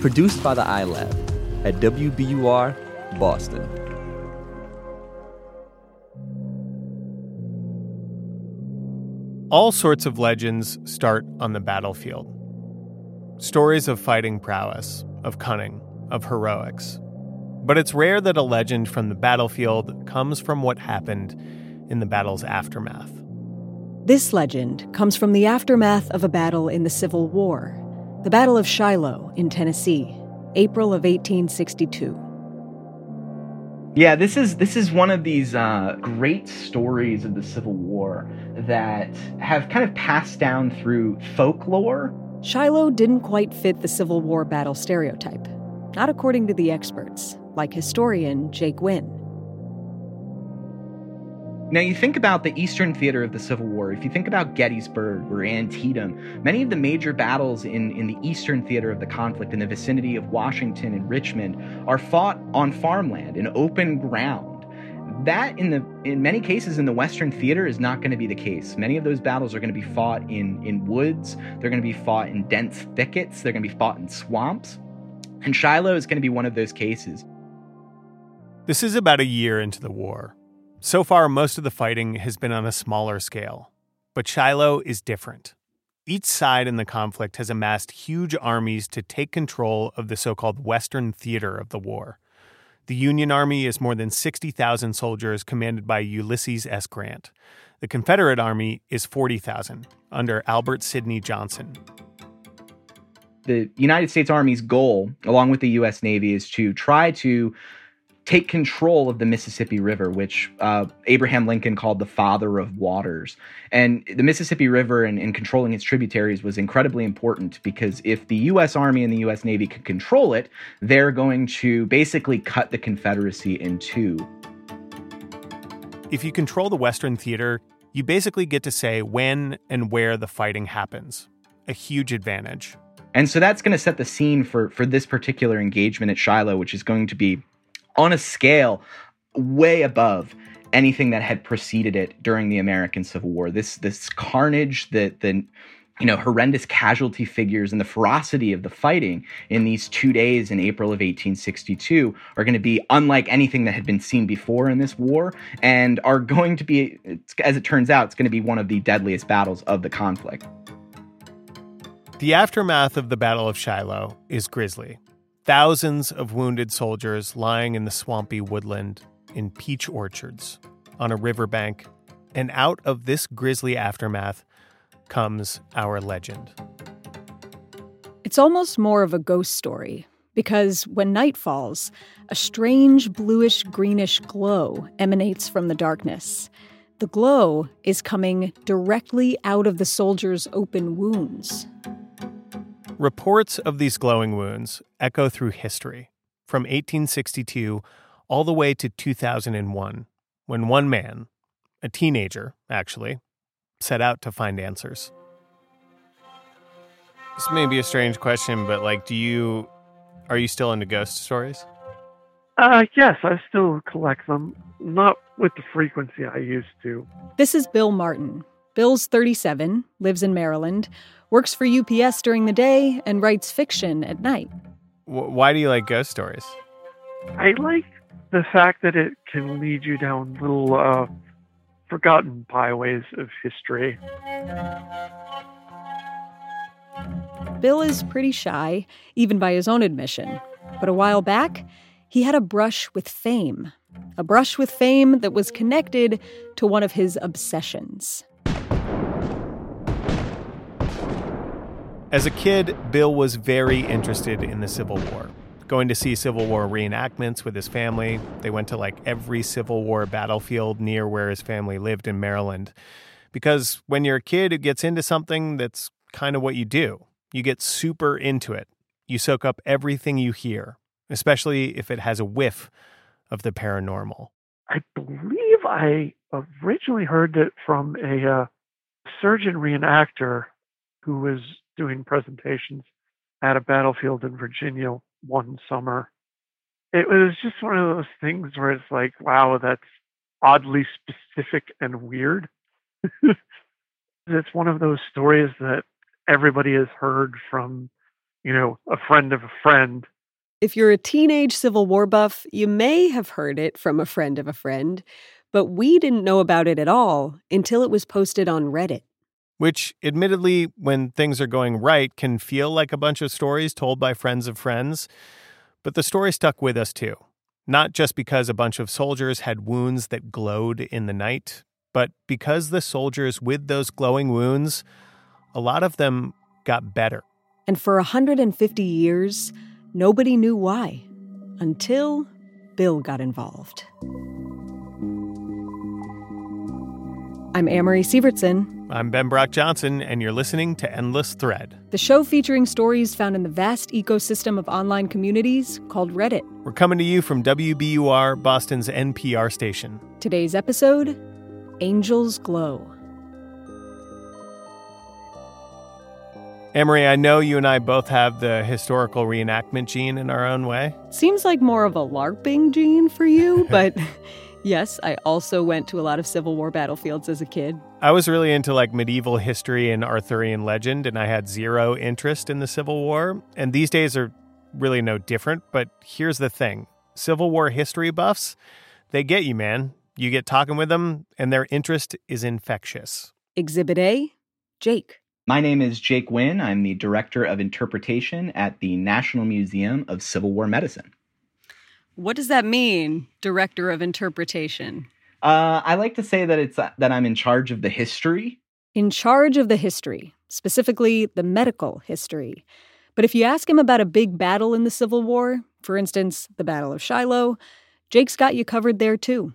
Produced by the iLab at WBUR Boston. All sorts of legends start on the battlefield. Stories of fighting prowess, of cunning, of heroics. But it's rare that a legend from the battlefield comes from what happened in the battle's aftermath. This legend comes from the aftermath of a battle in the Civil War, the Battle of Shiloh in Tennessee, April of 1862. Yeah, this is this is one of these uh, great stories of the Civil War that have kind of passed down through folklore. Shiloh didn't quite fit the Civil War battle stereotype, not according to the experts, like historian Jake Wynn. Now, you think about the Eastern theater of the Civil War, if you think about Gettysburg or Antietam, many of the major battles in, in the Eastern theater of the conflict in the vicinity of Washington and Richmond are fought on farmland, in open ground. That, in the in many cases in the Western theater, is not going to be the case. Many of those battles are going to be fought in, in woods, they're going to be fought in dense thickets, they're going to be fought in swamps. And Shiloh is going to be one of those cases. This is about a year into the war. So far, most of the fighting has been on a smaller scale. But Shiloh is different. Each side in the conflict has amassed huge armies to take control of the so called Western theater of the war. The Union Army is more than 60,000 soldiers commanded by Ulysses S. Grant. The Confederate Army is 40,000 under Albert Sidney Johnston. The United States Army's goal, along with the U.S. Navy, is to try to take control of the Mississippi River, which uh, Abraham Lincoln called the father of waters. And the Mississippi River and, and, controlling its tributaries was incredibly important because if the U.S. Army and the U.S. Navy could control it, they're going to basically cut the Confederacy in two. If you control the Western theater, you basically get to say when and where the fighting happens. A huge advantage. And so that's going to set the scene for, for this particular engagement at Shiloh, which is going to be on a scale way above anything that had preceded it during the American Civil War. This this carnage, the the you know horrendous casualty figures and the ferocity of the fighting in these two days in April of 1862 are going to be unlike anything that had been seen before in this war, and are going to be, as it turns out, it's going to be one of the deadliest battles of the conflict. The aftermath of the Battle of Shiloh is grisly. Thousands of wounded soldiers lying in the swampy woodland in peach orchards on a riverbank. And out of this grisly aftermath comes our legend. It's almost more of a ghost story because when night falls, a strange bluish greenish glow emanates from the darkness. The glow is coming directly out of the soldier's open wounds. Reports of these glowing wounds echo through history, from 1862 all the way to 2001, when one man, a teenager actually, set out to find answers. This may be a strange question, but like, do you are you still into ghost stories? Uh, yes, I still collect them, not with the frequency I used to. This is Bill Martin. Bill's 37, lives in Maryland, works for UPS during the day, and writes fiction at night. Why do you like ghost stories? I like the fact that it can lead you down little uh, forgotten byways of history. Bill is pretty shy, even by his own admission. But a while back, he had a brush with fame. A brush with fame that was connected to one of his obsessions. As a kid, Bill was very interested in the Civil War. Going to see Civil War reenactments with his family. They went to like every Civil War battlefield near where his family lived in Maryland. Because when you're a kid who gets into something, that's kind of what you do. You get super into it. You soak up everything you hear, especially if it has a whiff of the paranormal. I believe I originally heard it from a uh, surgeon reenactor who was doing presentations at a battlefield in Virginia one summer. It was just one of those things where it's like, wow, that's oddly specific and weird. it's one of those stories that everybody has heard from you know, a friend of a friend. If you're a teenage Civil War buff, you may have heard it from a friend of a friend, but we didn't know about it at all until it was posted on Reddit. Which, admittedly, when things are going right, can feel like a bunch of stories told by friends of friends. But the story stuck with us too. Not just because a bunch of soldiers had wounds that glowed in the night, but because the soldiers with those glowing wounds, a lot of them got better. And for 150 years, nobody knew why until Bill got involved. I'm Amory Sievertson. I'm Ben Brock Johnson, and you're listening to Endless Thread, the show featuring stories found in the vast ecosystem of online communities called Reddit. We're coming to you from WBUR, Boston's NPR station. Today's episode Angels Glow. Amory, I know you and I both have the historical reenactment gene in our own way. Seems like more of a LARPing gene for you, but yes, I also went to a lot of Civil War battlefields as a kid. I was really into like medieval history and Arthurian legend, and I had zero interest in the Civil War. And these days are really no different. But here's the thing Civil War history buffs, they get you, man. You get talking with them, and their interest is infectious. Exhibit A Jake. My name is Jake Wynn. I'm the Director of Interpretation at the National Museum of Civil War Medicine. What does that mean, Director of Interpretation? Uh, I like to say that it's uh, that I'm in charge of the history. In charge of the history, specifically the medical history. But if you ask him about a big battle in the Civil War, for instance, the Battle of Shiloh, Jake's got you covered there too.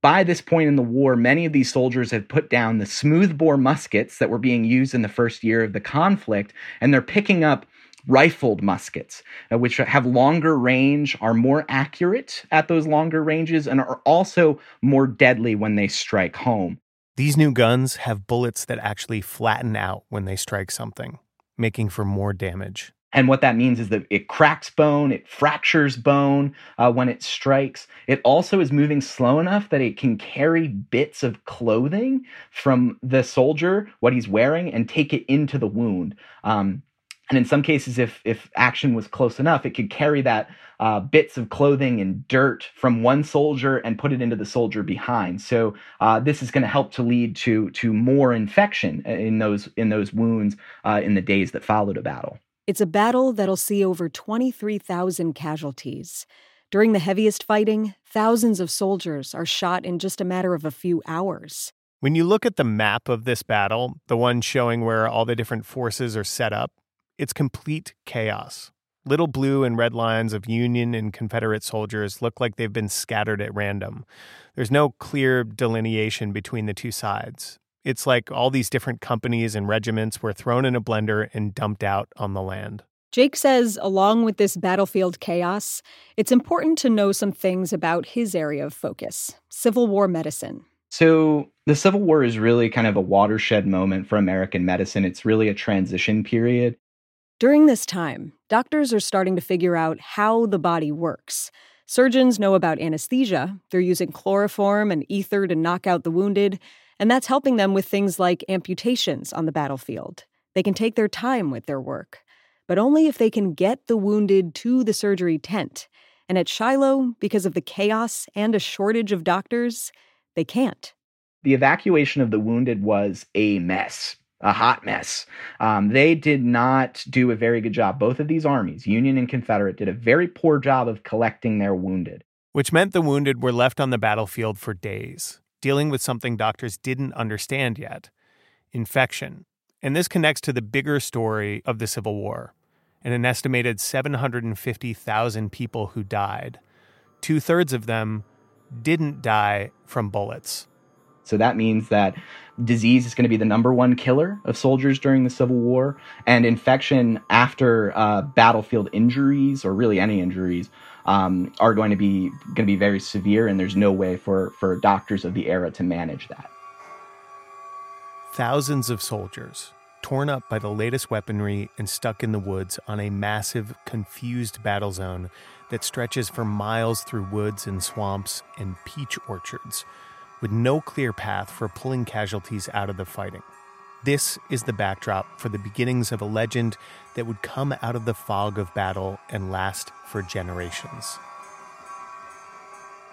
By this point in the war, many of these soldiers had put down the smoothbore muskets that were being used in the first year of the conflict, and they're picking up rifled muskets, uh, which have longer range, are more accurate at those longer ranges, and are also more deadly when they strike home. These new guns have bullets that actually flatten out when they strike something, making for more damage. And what that means is that it cracks bone, it fractures bone uh, when it strikes. It also is moving slow enough that it can carry bits of clothing from the soldier, what he's wearing, and take it into the wound. Um, and in some cases, if if action was close enough, it could carry that uh, bits of clothing and dirt from one soldier and put it into the soldier behind. So uh, this is going to help to lead to to more infection in those in those wounds uh, in the days that followed a battle. It's a battle that'll see over 23,000 casualties. During the heaviest fighting, thousands of soldiers are shot in just a matter of a few hours. When you look at the map of this battle, the one showing where all the different forces are set up, it's complete chaos. Little blue and red lines of Union and Confederate soldiers look like they've been scattered at random. There's no clear delineation between the two sides. It's like all these different companies and regiments were thrown in a blender and dumped out on the land. Jake says, along with this battlefield chaos, it's important to know some things about his area of focus Civil War medicine. So, the Civil War is really kind of a watershed moment for American medicine. It's really a transition period. During this time, doctors are starting to figure out how the body works. Surgeons know about anesthesia, they're using chloroform and ether to knock out the wounded, and that's helping them with things like amputations on the battlefield. They can take their time with their work, but only if they can get the wounded to the surgery tent. And at Shiloh, because of the chaos and a shortage of doctors, they can't. The evacuation of the wounded was a mess, a hot mess. Um, they did not do a very good job. Both of these armies, Union and Confederate, did a very poor job of collecting their wounded. Which meant the wounded were left on the battlefield for days dealing with something doctors didn't understand yet infection. And this connects to the bigger story of the Civil War and an estimated 750,000 people who died. Two thirds of them didn't die from bullets. So that means that disease is going to be the number one killer of soldiers during the Civil War, and infection after uh, battlefield injuries, or really any injuries, um, are going to be going to be very severe, and there's no way for for doctors of the era to manage that. Thousands of soldiers torn up by the latest weaponry and stuck in the woods on a massive, confused battle zone that stretches for miles through woods and swamps and peach orchards, with no clear path for pulling casualties out of the fighting. This is the backdrop for the beginnings of a legend that would come out of the fog of battle and last for generations.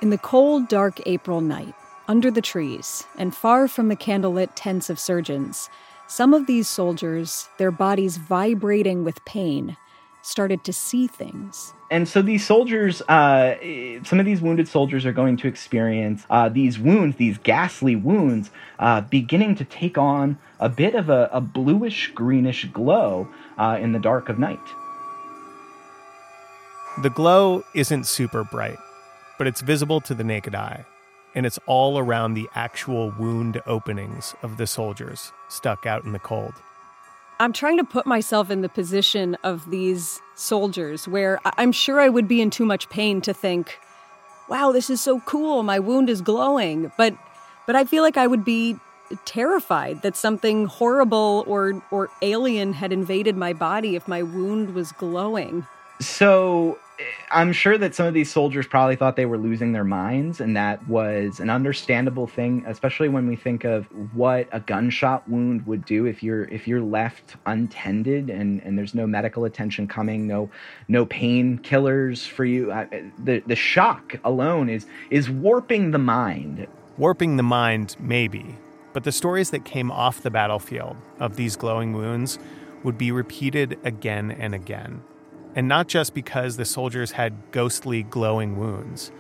In the cold, dark April night, under the trees, and far from the candlelit tents of surgeons, some of these soldiers, their bodies vibrating with pain, started to see things. And so these soldiers, uh, some of these wounded soldiers are going to experience uh, these wounds, these ghastly wounds, uh, beginning to take on a bit of a, a bluish greenish glow uh, in the dark of night. The glow isn't super bright, but it's visible to the naked eye, and it's all around the actual wound openings of the soldiers stuck out in the cold. I'm trying to put myself in the position of these soldiers where I'm sure I would be in too much pain to think, wow, this is so cool. My wound is glowing. But but I feel like I would be terrified that something horrible or or alien had invaded my body if my wound was glowing. So eh, I'm sure that some of these soldiers probably thought they were losing their minds, and that was an understandable thing, especially when we think of what a gunshot wound would do if you're if you're left untended and and there's no medical attention coming, no no painkillers for you. the the shock alone is is warping the mind. Warping the mind, maybe, but the stories that came off the battlefield of these glowing wounds would be repeated again and again. And not just because the soldiers had ghostly glowing wounds.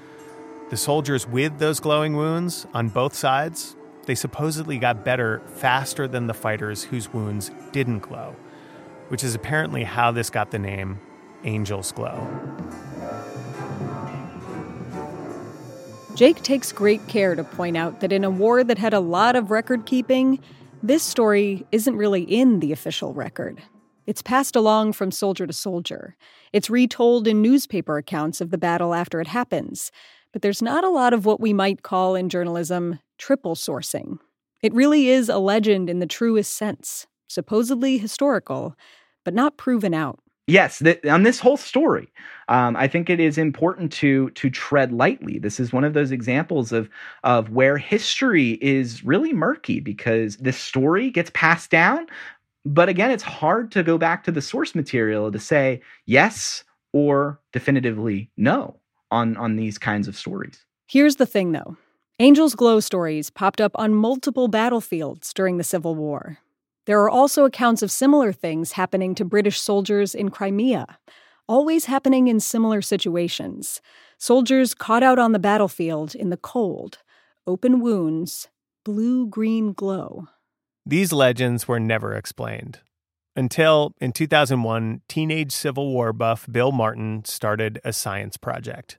The soldiers with those glowing wounds on both sides, they supposedly got better faster than the fighters whose wounds didn't glow, which is apparently how this got the name Angel's Glow. Jake takes great care to point out that in a war that had a lot of record keeping, this story isn't really in the official record. It's passed along from soldier to soldier. It's retold in newspaper accounts of the battle after it happens. But there's not a lot of what we might call in journalism triple sourcing. It really is a legend in the truest sense, supposedly historical, but not proven out. Yes, th- on this whole story, um, I think it is important to to tread lightly. This is one of those examples of of where history is really murky because this story gets passed down, but again, it's hard to go back to the source material to say yes or definitively no on, on these kinds of stories. Here's the thing though Angel's Glow stories popped up on multiple battlefields during the Civil War. There are also accounts of similar things happening to British soldiers in Crimea, always happening in similar situations. Soldiers caught out on the battlefield in the cold, open wounds, blue green glow. These legends were never explained. Until, in 2001, teenage Civil War buff Bill Martin started a science project.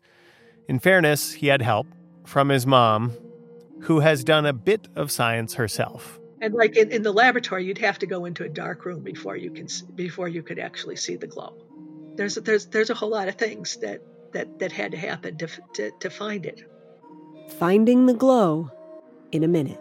In fairness, he had help from his mom, who has done a bit of science herself. And like in, in the laboratory, you'd have to go into a dark room before you can before you could actually see the glow. There's there's there's a whole lot of things that that that had to happen to to, to find it. Finding the glow in a minute.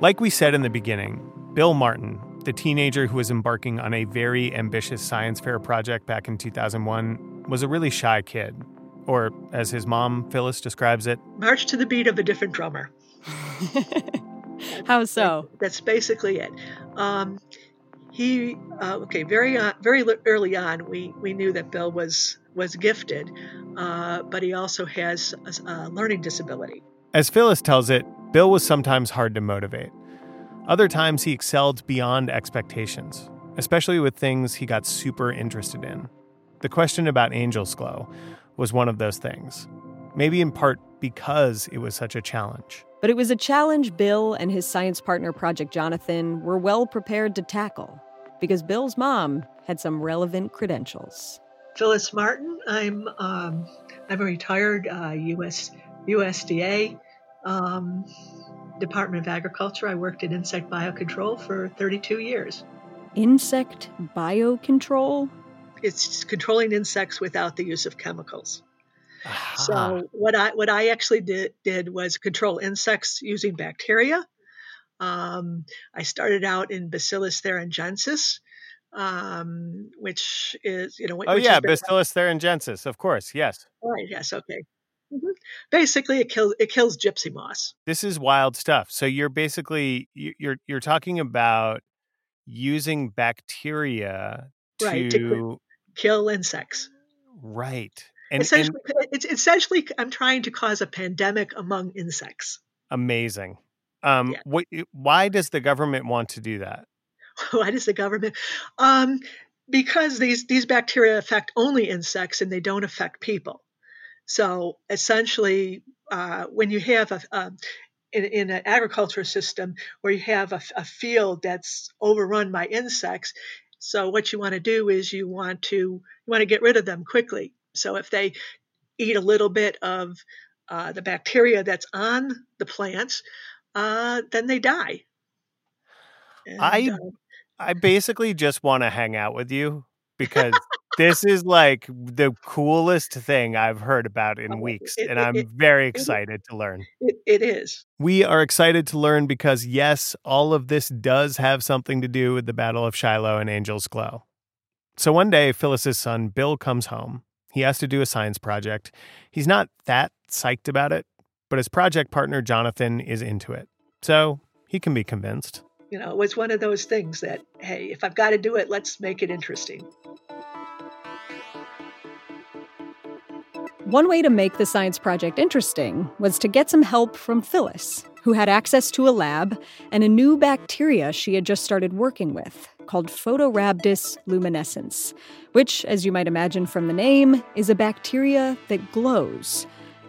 Like we said in the beginning, Bill Martin, the teenager who was embarking on a very ambitious science fair project back in 2001, was a really shy kid. Or, as his mom, Phyllis, describes it, March to the beat of a different drummer. How so? That's basically it. Um, he uh, okay very on, very early on we we knew that Bill was was gifted, uh, but he also has a, a learning disability. As Phyllis tells it, Bill was sometimes hard to motivate. Other times he excelled beyond expectations, especially with things he got super interested in. The question about Angel's Glow was one of those things, maybe in part because it was such a challenge. But it was a challenge Bill and his science partner, Project Jonathan, were well prepared to tackle because Bill's mom had some relevant credentials. Phyllis Martin. I'm um, I'm a retired uh, U.S. USDA um, Department of Agriculture. I worked in insect biocontrol for 32 years. Insect biocontrol? It's controlling insects without the use of chemicals. So what I what I actually did did was control insects using bacteria. Um, I started out in Bacillus thuringiensis, um, which is you know. Oh yeah, Bacillus thuringiensis, of course, yes. Right. Yes. Okay. Mhm. Basically, it kills it kills gypsy moths. This is wild stuff. So you're basically you- you're you're talking about using bacteria to, Right, to kill- insects. right. And, and essentially, it's essentially I'm trying to cause a pandemic among insects. amazing. Um what why does the government want to do that? Why does the government? Um, because these these bacteria affect only insects and they don't affect people. So essentially, uh, when you have a, a in, in an agriculture system where you have a, a field that's overrun by insects, so what you want to do is you want to you want to get rid of them quickly. So if they eat a little bit of uh, the bacteria that's on the plants, uh, then they die. And, I uh, I basically just want to hang out with you because this is like the coolest thing I've heard about in oh, weeks Oh, it- and it- I'm it- very it- excited to learn. it, it is. We are excited to learn because, yes, all of this does have something to do with the Battle of Shiloh and Angel's Glow. So one day, Phyllis's son, Bill, comes home. He has to do a science project. He's not that psyched about it, but his project partner, Jonathan, is into it. So he can be convinced. You know, it was one of those things that, hey, if I've got to do it, let's make it interesting. One way to make the science project interesting was to get some help from Phyllis, who had access to a lab and a new bacteria she had just started working with called Photorhabdus luminescens, which, as you might imagine from the name, is a bacteria that glows.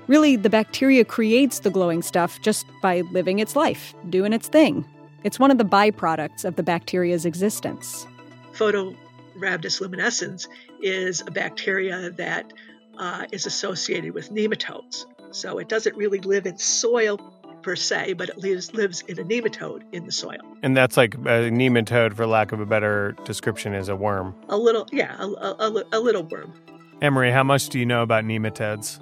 Really, the bacteria creates the glowing stuff just by living its life, doing its thing. It's one of the byproducts of the bacteria's existence. Photorhabdus luminescens is a bacteria that uh, is associated with nematodes. So it doesn't really live in soil per se, but it lives, lives in a nematode in the soil. And that's like a nematode, for lack of a better description, is a worm. A little, yeah, a, a, a little worm. Amory, how much do you know about nematodes?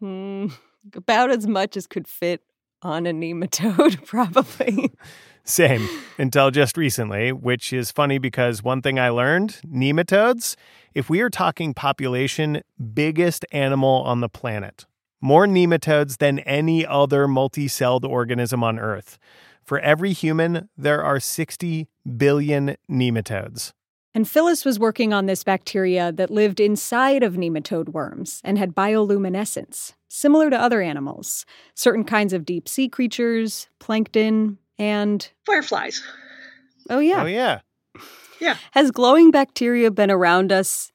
Hmm, about as much as could fit on a nematode, probably. Same, until just recently, which is funny because one thing I learned nematodes, if we are talking population, biggest animal on the planet. More nematodes than any other multi celled organism on Earth. For every human, there are 60 billion nematodes. And Phyllis was working on this bacteria that lived inside of nematode worms and had bioluminescence, similar to other animals, certain kinds of deep sea creatures, plankton, and. Fireflies. Oh, yeah. Oh, yeah. Yeah. Has glowing bacteria been around us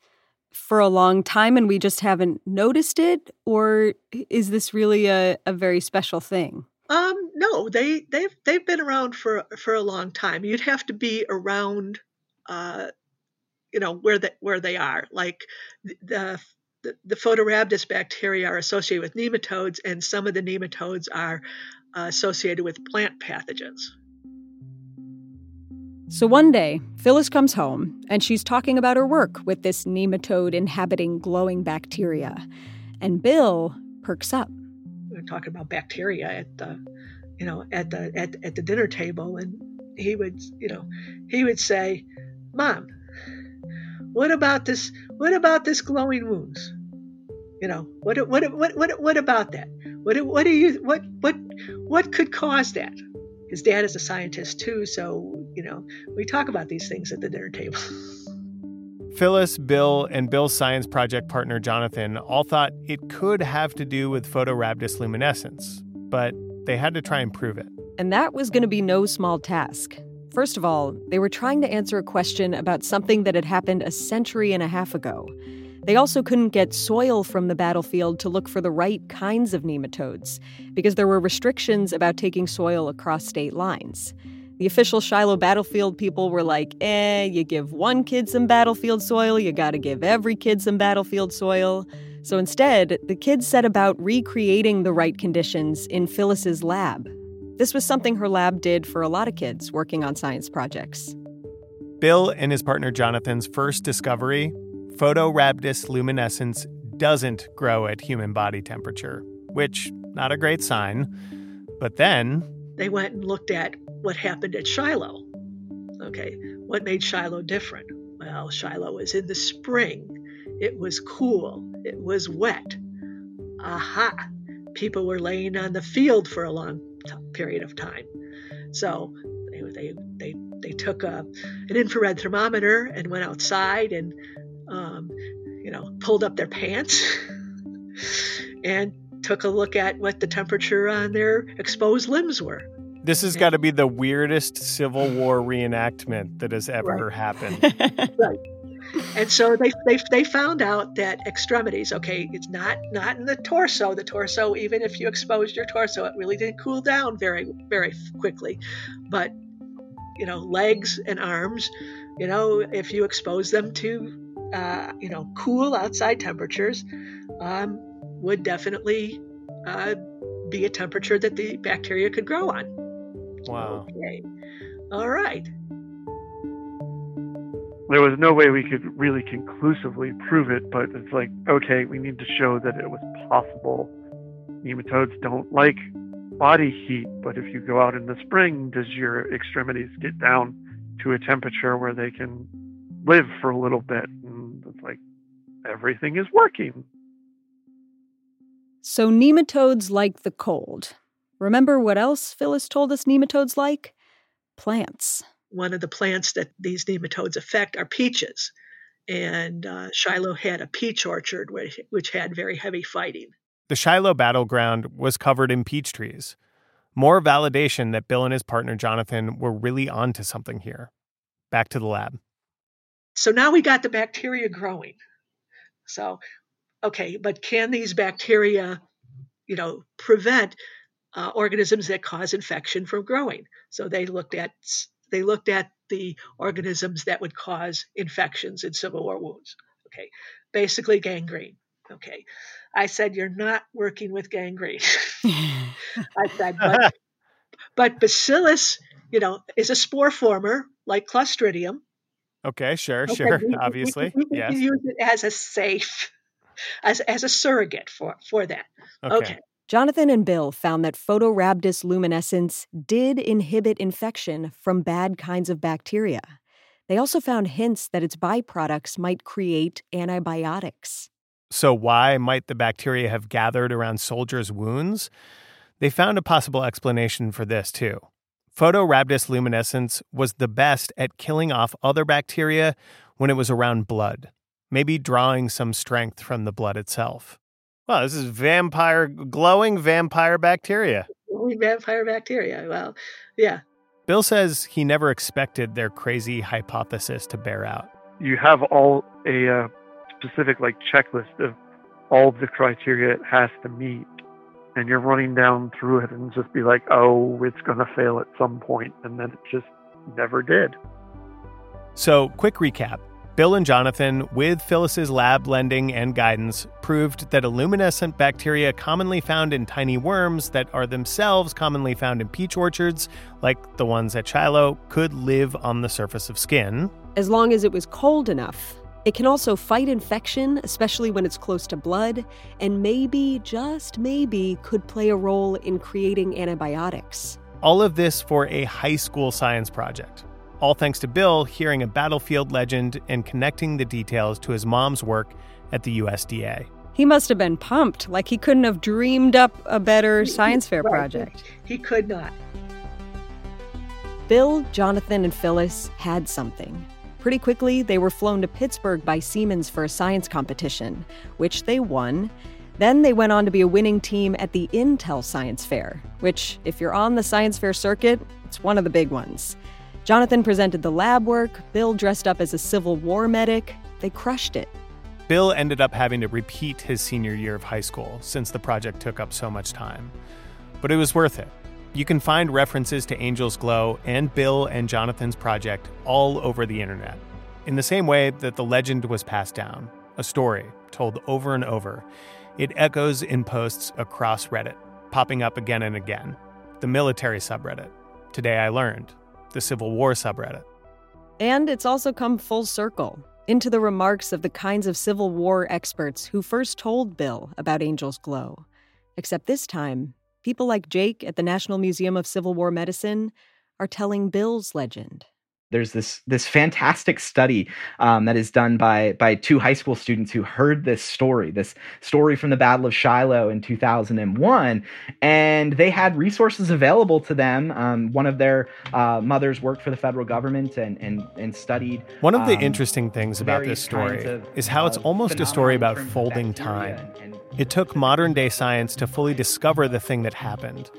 for a long time and we just haven't noticed it? Or is this really a, a very special thing? Um, no, they they've they've been around for for a long time. You'd have to be around, uh, you know, where they where they are. Like the the, the Photorhabdus bacteria are associated with nematodes, and some of the nematodes are uh, associated with plant pathogens. So one day, Phyllis comes home and she's talking about her work with this nematode inhabiting glowing bacteria. And Bill perks up. We are talking about bacteria at the, you know, at the at, at the dinner table, and he would, you know, he would say, "Mom, what about this? What about this glowing wounds? You know, what what what what what about that? What what do you what what what could cause that?" His dad is a scientist too, so you know, we talk about these things at the dinner table. Phyllis, Bill, and Bill's science project partner Jonathan all thought it could have to do with Photorhabdus luminescens, but they had to try and prove it. And that was going to be no small task. First of all, they were trying to answer a question about something that had happened a century and a half ago. They also couldn't get soil from the battlefield to look for the right kinds of nematodes because there were restrictions about taking soil across state lines. The official Shiloh battlefield people were like, eh, you give one kid some battlefield soil, you gotta give every kid some battlefield soil. So instead, the kids set about recreating the right conditions in Phyllis's lab. This was something her lab did for a lot of kids working on science projects. Bill and his partner Jonathan's first discovery Photorhabdus luminescens doesn't grow at human body temperature, which not a great sign. But then they went and looked at what happened at Shiloh. Okay, what made Shiloh different? Well, Shiloh was in the spring. It was cool. It was wet. Aha! People were laying on the field for a long t- period of time. So they, they, they, they took a, an infrared thermometer and went outside and um, you know, pulled up their pants and took a look at what the temperature on their exposed limbs were. This has got to be the weirdest Civil War reenactment that has ever right. happened. right. And so they, they they found out that extremities, okay, it's not not in the torso. The torso, even if you exposed your torso, it really didn't cool down very very quickly. But you know, legs and arms, you know, if you expose them to uh, you know, cool outside temperatures um, would definitely uh, be a temperature that the bacteria could grow on. Wow. Okay. All right. There was no way we could really conclusively prove it, but it's like, okay, we need to show that it was possible. Nematodes don't like body heat, but if you go out in the spring, does your extremities get down to a temperature where they can live for a little bit? It's like everything is working. So nematodes like the cold. Remember what else Phyllis told us nematodes like? Plants. One of the plants that these nematodes affect are peaches. And uh, Shiloh had a peach orchard which, which had very heavy fighting. The Shiloh battleground was covered in peach trees. More validation that Bill and his partner Jonathan were really onto something here. Back to the lab. So now we got the bacteria growing. So, okay, but can these bacteria, you know, prevent uh, organisms that cause infection from growing? So they looked at they looked at the organisms that would cause infections in Civil War wounds. Okay, basically gangrene. Okay, I said you're not working with gangrene. I said, but, but bacillus, you know, is a spore former like Clostridium. Okay, sure, okay, sure. We, Obviously, we, we, yes. use it as a safe, as as a surrogate for for that. Okay. okay. Jonathan and Bill found that Photorhabdus luminescens did inhibit infection from bad kinds of bacteria. They also found hints that its byproducts might create antibiotics. So, why might the bacteria have gathered around soldiers' wounds? They found a possible explanation for this, too. Photorhabdus luminescens was the best at killing off other bacteria when it was around blood, maybe drawing some strength from the blood itself. Well, this is vampire, glowing vampire bacteria. Vampire bacteria. Well, yeah. Bill says he never expected their crazy hypothesis to bear out. You have all a uh, specific like checklist of all the criteria it has to meet, and you're running down through it and just be like, oh, it's going to fail at some point, and then it just never did. So, quick recap. Bill and Jonathan, with Phyllis's lab lending and guidance, proved that luminescent bacteria commonly found in tiny worms that are themselves commonly found in peach orchards, like the ones at Shiloh, could live on the surface of skin. As long as it was cold enough. It can also fight infection, especially when it's close to blood, and maybe, just maybe, could play a role in creating antibiotics. All of this for a high school science project. All thanks to Bill hearing a battlefield legend and connecting the details to his mom's work at the USDA. He must have been pumped, like he couldn't have dreamed up a better science fair project. He could not. Bill, Jonathan, and Phyllis had something. Pretty quickly, they were flown to Pittsburgh by Siemens for a science competition, which they won. Then they went on to be a winning team at the Intel Science Fair, which, if you're on the science fair circuit, it's one of the big ones. Jonathan presented the lab work, Bill dressed up as a Civil War medic. They crushed it. Bill ended up having to repeat his senior year of high school since the project took up so much time. But it was worth it. You can find references to Angel's Glow and Bill and Jonathan's project all over the internet. In the same way that the legend was passed down, a story told over and over, it echoes in posts across Reddit, popping up again and again. The military subreddit. Today I learned the Civil War subreddit. And it's also come full circle into the remarks of the kinds of Civil War experts who first told Bill about Angel's Glow. Except this time, people like Jake at the National Museum of Civil War Medicine are telling Bill's legend there's this this fantastic study um, that is done by by two high school students who heard this story, this story from the Battle of Shiloh in 2001, and they had resources available to them. Um, one of their uh, mothers worked for the federal government and and and studied. One of the um, interesting things about this story of, is how it's almost a story about folding time. And, and, it took modern day science to fully discover the thing that happened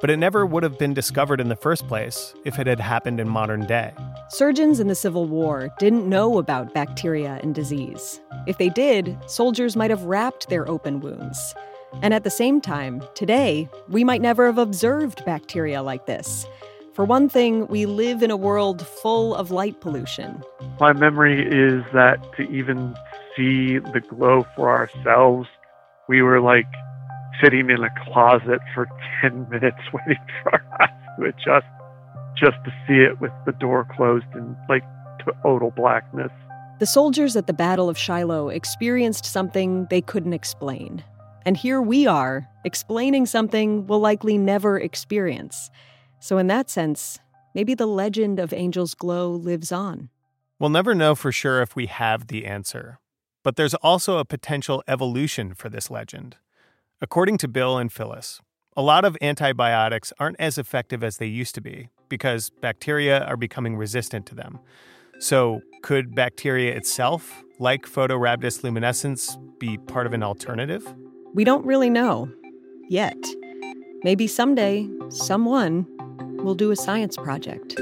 but it never would have been discovered in the first place if it had happened in modern day. Surgeons in the Civil War didn't know about bacteria and disease. If they did, soldiers might have wrapped their open wounds. And at the same time, today, we might never have observed bacteria like this. For one thing, we live in a world full of light pollution. My memory is that to even see the glow for ourselves, we were like sitting in a closet for 10 minutes waiting for us to adjust just to see it with the door closed and like total blackness. The soldiers at the Battle of Shiloh experienced something they couldn't explain. And here we are, explaining something we'll likely never experience. So, in that sense, maybe the legend of Angel's Glow lives on. We'll never know for sure if we have the answer. But there's also a potential evolution for this legend. According to Bill and Phyllis, a lot of antibiotics aren't as effective as they used to be because bacteria are becoming resistant to them. So, could bacteria itself, like Photorhabdus luminescens, be part of an alternative? We don't really know yet. Maybe someday, someone will do a science project.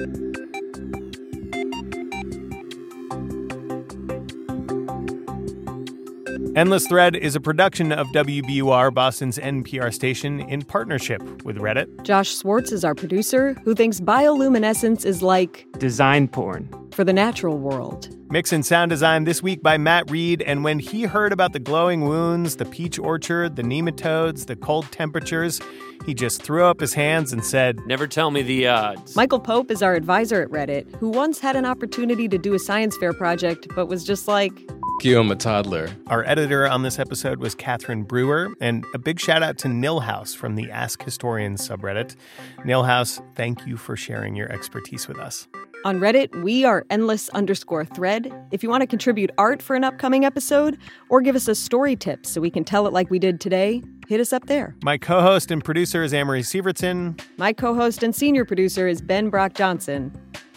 Endless Thread is a production of WBUR Boston's NPR station in partnership with Reddit. Josh Swartz is our producer, who thinks bioluminescence is like design porn for the natural world. Mix and sound design this week by Matt Reed. And when he heard about the glowing wounds, the peach orchard, the nematodes, the cold temperatures, he just threw up his hands and said, Never tell me the odds. Michael Pope is our advisor at Reddit, who once had an opportunity to do a science fair project, but was just like, you, I'm a toddler. Our editor on this episode was Catherine Brewer, and a big shout out to Nilhouse from the Ask Historians subreddit. Nilhouse, thank you for sharing your expertise with us. On Reddit, we are endless underscore thread. If you want to contribute art for an upcoming episode or give us a story tip so we can tell it like we did today, hit us up there. My co host and producer is Amory Sievertson. My co host and senior producer is Ben Brock Johnson.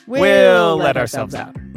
We'll, we'll let, let, ourselves, ourselves out. out.